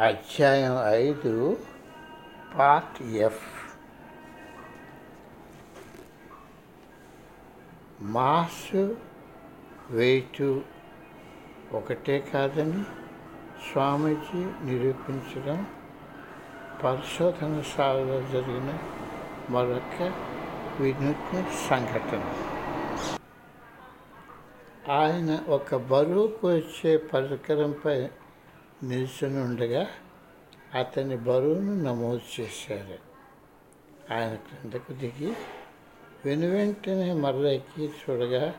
అధ్యాయం ఐదు part F. Mass wait ఒకటే కాదని స్వామీజీ నిరూపించడం పరిశోధనశాలలో జరిగిన మరొక వినూత్న సంఘటన. ఆయన ఒక బరువుకు వచ్చే పరికరంపై నిల్చుని ఉండగా అతని బరువును నమోదు చేశారు. ఆయన క్రిందకు దిగి వెను వెంటనే మరల ఎక్కి చూడగా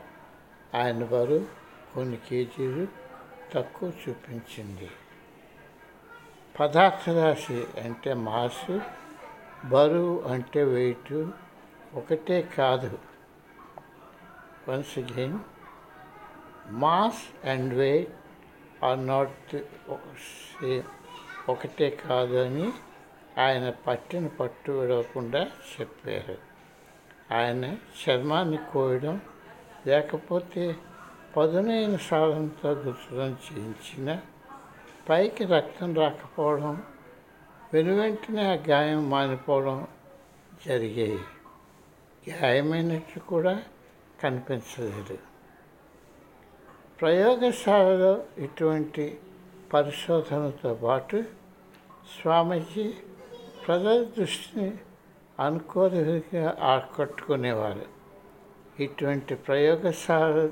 ఆయన బరువు కొన్ని కేజీలు తక్కువ చూపించింది. పదార్థ రాశి అంటే మాసు బరువు అంటే వెయిట్ ఒకటే కాదు. Once again mass and weight ఆ నాట్ ఒకటే కాదని ఆయన పట్టిన పట్టు విడవకుండా చెప్పారు. ఆయన చర్మాన్ని కోయడం లేకపోతే పదునైన సాధనతో గుర్తడం చేయించిన పైకి రక్తం రాకపోవడం వెనువెంటనే ఆ గాయం మానిపోవడం జరిగాయి. గాయమైనట్టు కూడా కనిపించలేదు. ప్రయోగశాలలో ఇటువంటి పరిశోధనతో పాటు స్వామీజీ ప్రజల దృష్టిని అనుకోదగిగా ఆకట్టుకునేవారు. ఇటువంటి ప్రయోగశాల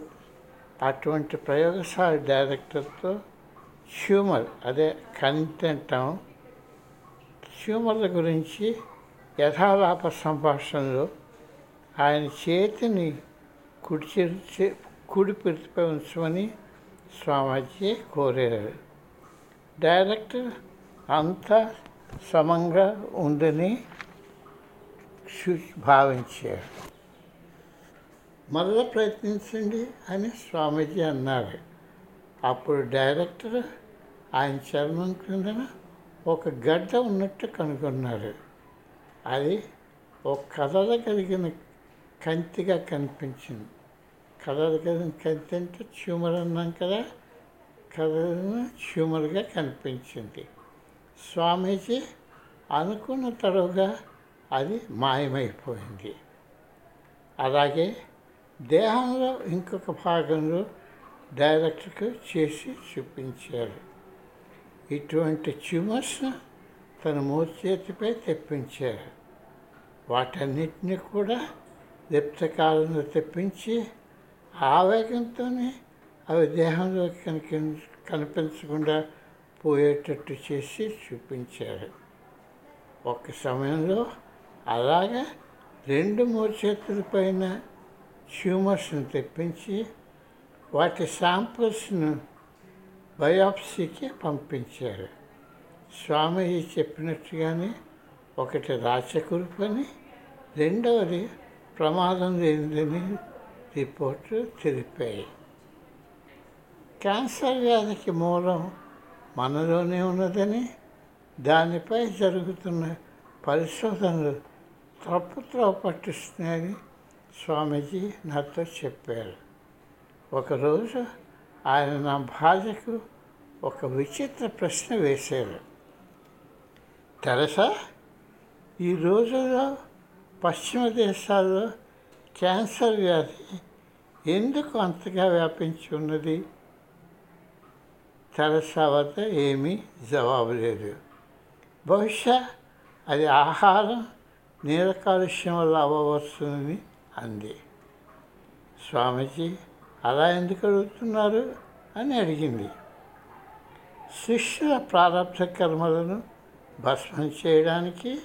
అటువంటి ప్రయోగశాల డైరెక్టర్తో హ్యూమర్ అదే కంటెంటం హ్యూమర్ల గురించి యథాలాప సంభాషణలో ఆయన చేతిని కుడి కుడి పెరిపై స్వామీజీ కోరారు. డైరెక్టర్ అంతా సమంగా ఉందని భావించారు. మళ్ళీ ప్రయత్నించండి అని స్వామీజీ అన్నారు. అప్పుడు డైరెక్టర్ ఆయన చర్మం క్రిందన ఒక గడ్డ ఉన్నట్టు కనుగొన్నారు. అది ఒక కదలగలిగిన కంతిగా కనిపించింది. కలర్ కంటే ట్యూమర్ అన్నాం కదా కలర్ ట్యూమర్గా కనిపించింది. స్వామీజీ అనుకున్న తరువుగా అది మాయమైపోయింది. అలాగే దేహంలో ఇంకొక భాగంలో డైరెక్ట్గా చేసి చూపించారు. ఇటువంటి ట్యూమర్స్ తన మూర్చేతిపై తెప్పించారు. వాటన్నిటిని కూడా లిప్తకాలంలో తెప్పించి ఆవేగంతోనే అవి దేహంలో కనిపి కనిపించకుండా పోయేటట్టు చేసి చూపించారు. ఒక సమయంలో అలాగా రెండు మూడు చేతుల పైన ట్యూమర్స్ని తెప్పించి వాటి శాంపుల్స్ను బయాప్సీకి పంపించారు. స్వామీజీ చెప్పినట్టుగానే ఒకటి రాచకురుపని రెండవది ప్రమాదం లేనిదని రిపోర్టు తెలిపాయి. క్యాన్సర్ వ్యాధికి మూలం మనలోనే ఉన్నదని దానిపై జరుగుతున్న పరిశోధనలు తప్పుత్రవ పట్టిస్తున్నాయని స్వామీజీ నాతో చెప్పారు. ఒకరోజు ఆయన నా భార్యకు ఒక విచిత్ర ప్రశ్న వేశారు. తెలుసా ఈ రోజుల్లో పశ్చిమ దేశాల్లో క్యాన్సర్ వ్యాధి ఎందుకు అంతగా వ్యాపించి ఉన్నది? తెరసా వద్ద ఏమీ జవాబు లేదు. బహుశా అది ఆహారం నీల కాలుష్యం వల్ల అవ్వవచ్చునని అంది. స్వామీజీ అలా ఎందుకు అడుగుతున్నారు? అని అడిగింది. శిష్యుల ప్రారంభ కర్మలను భస్మం చేయడానికి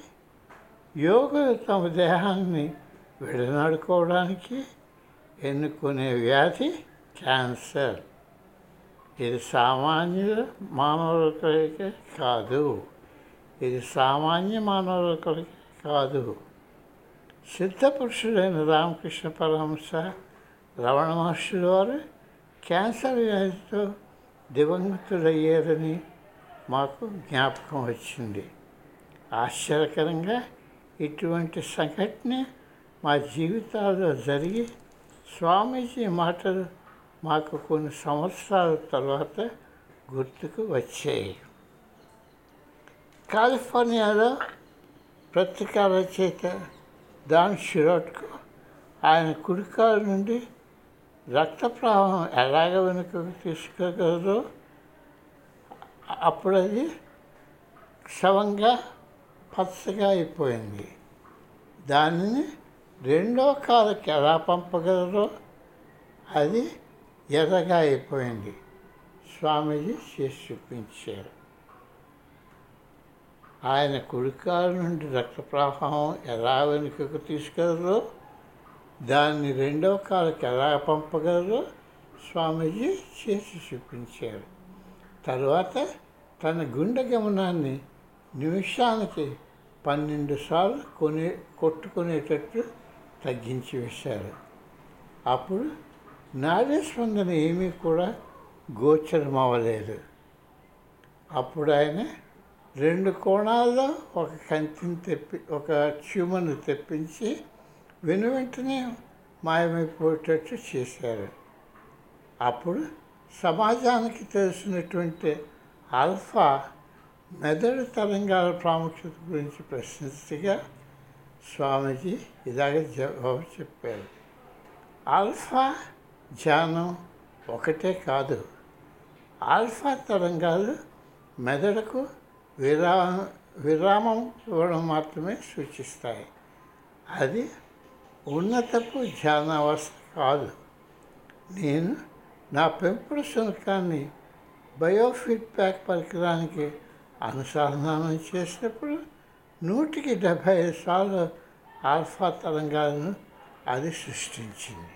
యోగులు తమ దేహాన్ని విడనాడుకోవడానికి ఎన్నుకునే వ్యాధి క్యాన్సర్. ఇది సామాన్య మానవులకే కాదు. ఇది సామాన్య మానవులకి కాదు. సిద్ధపురుషుడైన రామకృష్ణ పరమహంస రమణ మహర్షుల వారు క్యాన్సర్ వ్యాధితో దివంగతులయ్యారని మాకు జ్ఞాపకం వచ్చింది. ఆశ్చర్యకరంగా ఇటువంటి సంఘటన మా జీవితాల్లో జరిగి స్వామీజీ మాటలు మాకు కొన్ని సంవత్సరాల తర్వాత గుర్తుకు వచ్చాయి. కాలిఫోర్నియాలో పత్రికా రచయిత దాన్ షిరోట్కు ఆయన కుడికాలు నుండి రక్త ప్రవాహం ఎలాగ వెనుకకు తీసుకోగలరో అప్పుడు అది క్షవంగా పచ్చగా అయిపోయింది. దానిని రెండో కాలుకి ఎలా పంపగలరో అది ఎర్రగా అయిపోయింది. స్వామీజీ చేసి చూపించారు. ఆయన కుడికాలు నుండి రక్త ప్రవాహం ఎలా వెనుకకు తీసుకెళ్ళరో దాన్ని రెండవ కాలకి ఎలా పంపగలరో స్వామీజీ చేసి చూపించారు. తర్వాత తన గుండె గమనాన్ని నిమిషానికి పన్నెండు సార్లు కొనే కొట్టుకునేటట్టు తగ్గించి వేశారు అప్పుడు నాడీ స్పందన ఏమీ కూడా గోచరం అవ్వలేదు అప్పుడు ఆయన రెండు కోణాల్లో ఒక కంతిని తెప్పి ఒక ట్యూమర్ని తెప్పించి వెను వెంటనే మాయమైపోయేటట్టు చేశారు. అప్పుడు సమాజానికి తెలిసినటువంటి ఆల్ఫా మెదడు తరంగాల ప్రాముఖ్యత గురించి ప్రశ్నించగా స్వామీజీ ఇలాగే జవాబు చెప్పారు. ఆల్ఫా ధ్యానం ఒకటే కాదు. ఆల్ఫా తరంగాలు మెదడుకు విరామ విరామం ఇవ్వడం మాత్రమే సూచిస్తాయి. అది ఉన్నతపు ధ్యాన అవస్థ కాదు. నేను నా పెంపుడు శునకాన్ని బయోఫీడ్బ్యాక్ పరికరానికి అనుసంధానం చేసినప్పుడు నూటికి డెబ్భై ఐదు సార్లు ఆల్ఫా తరంగాలను అది సృష్టించింది.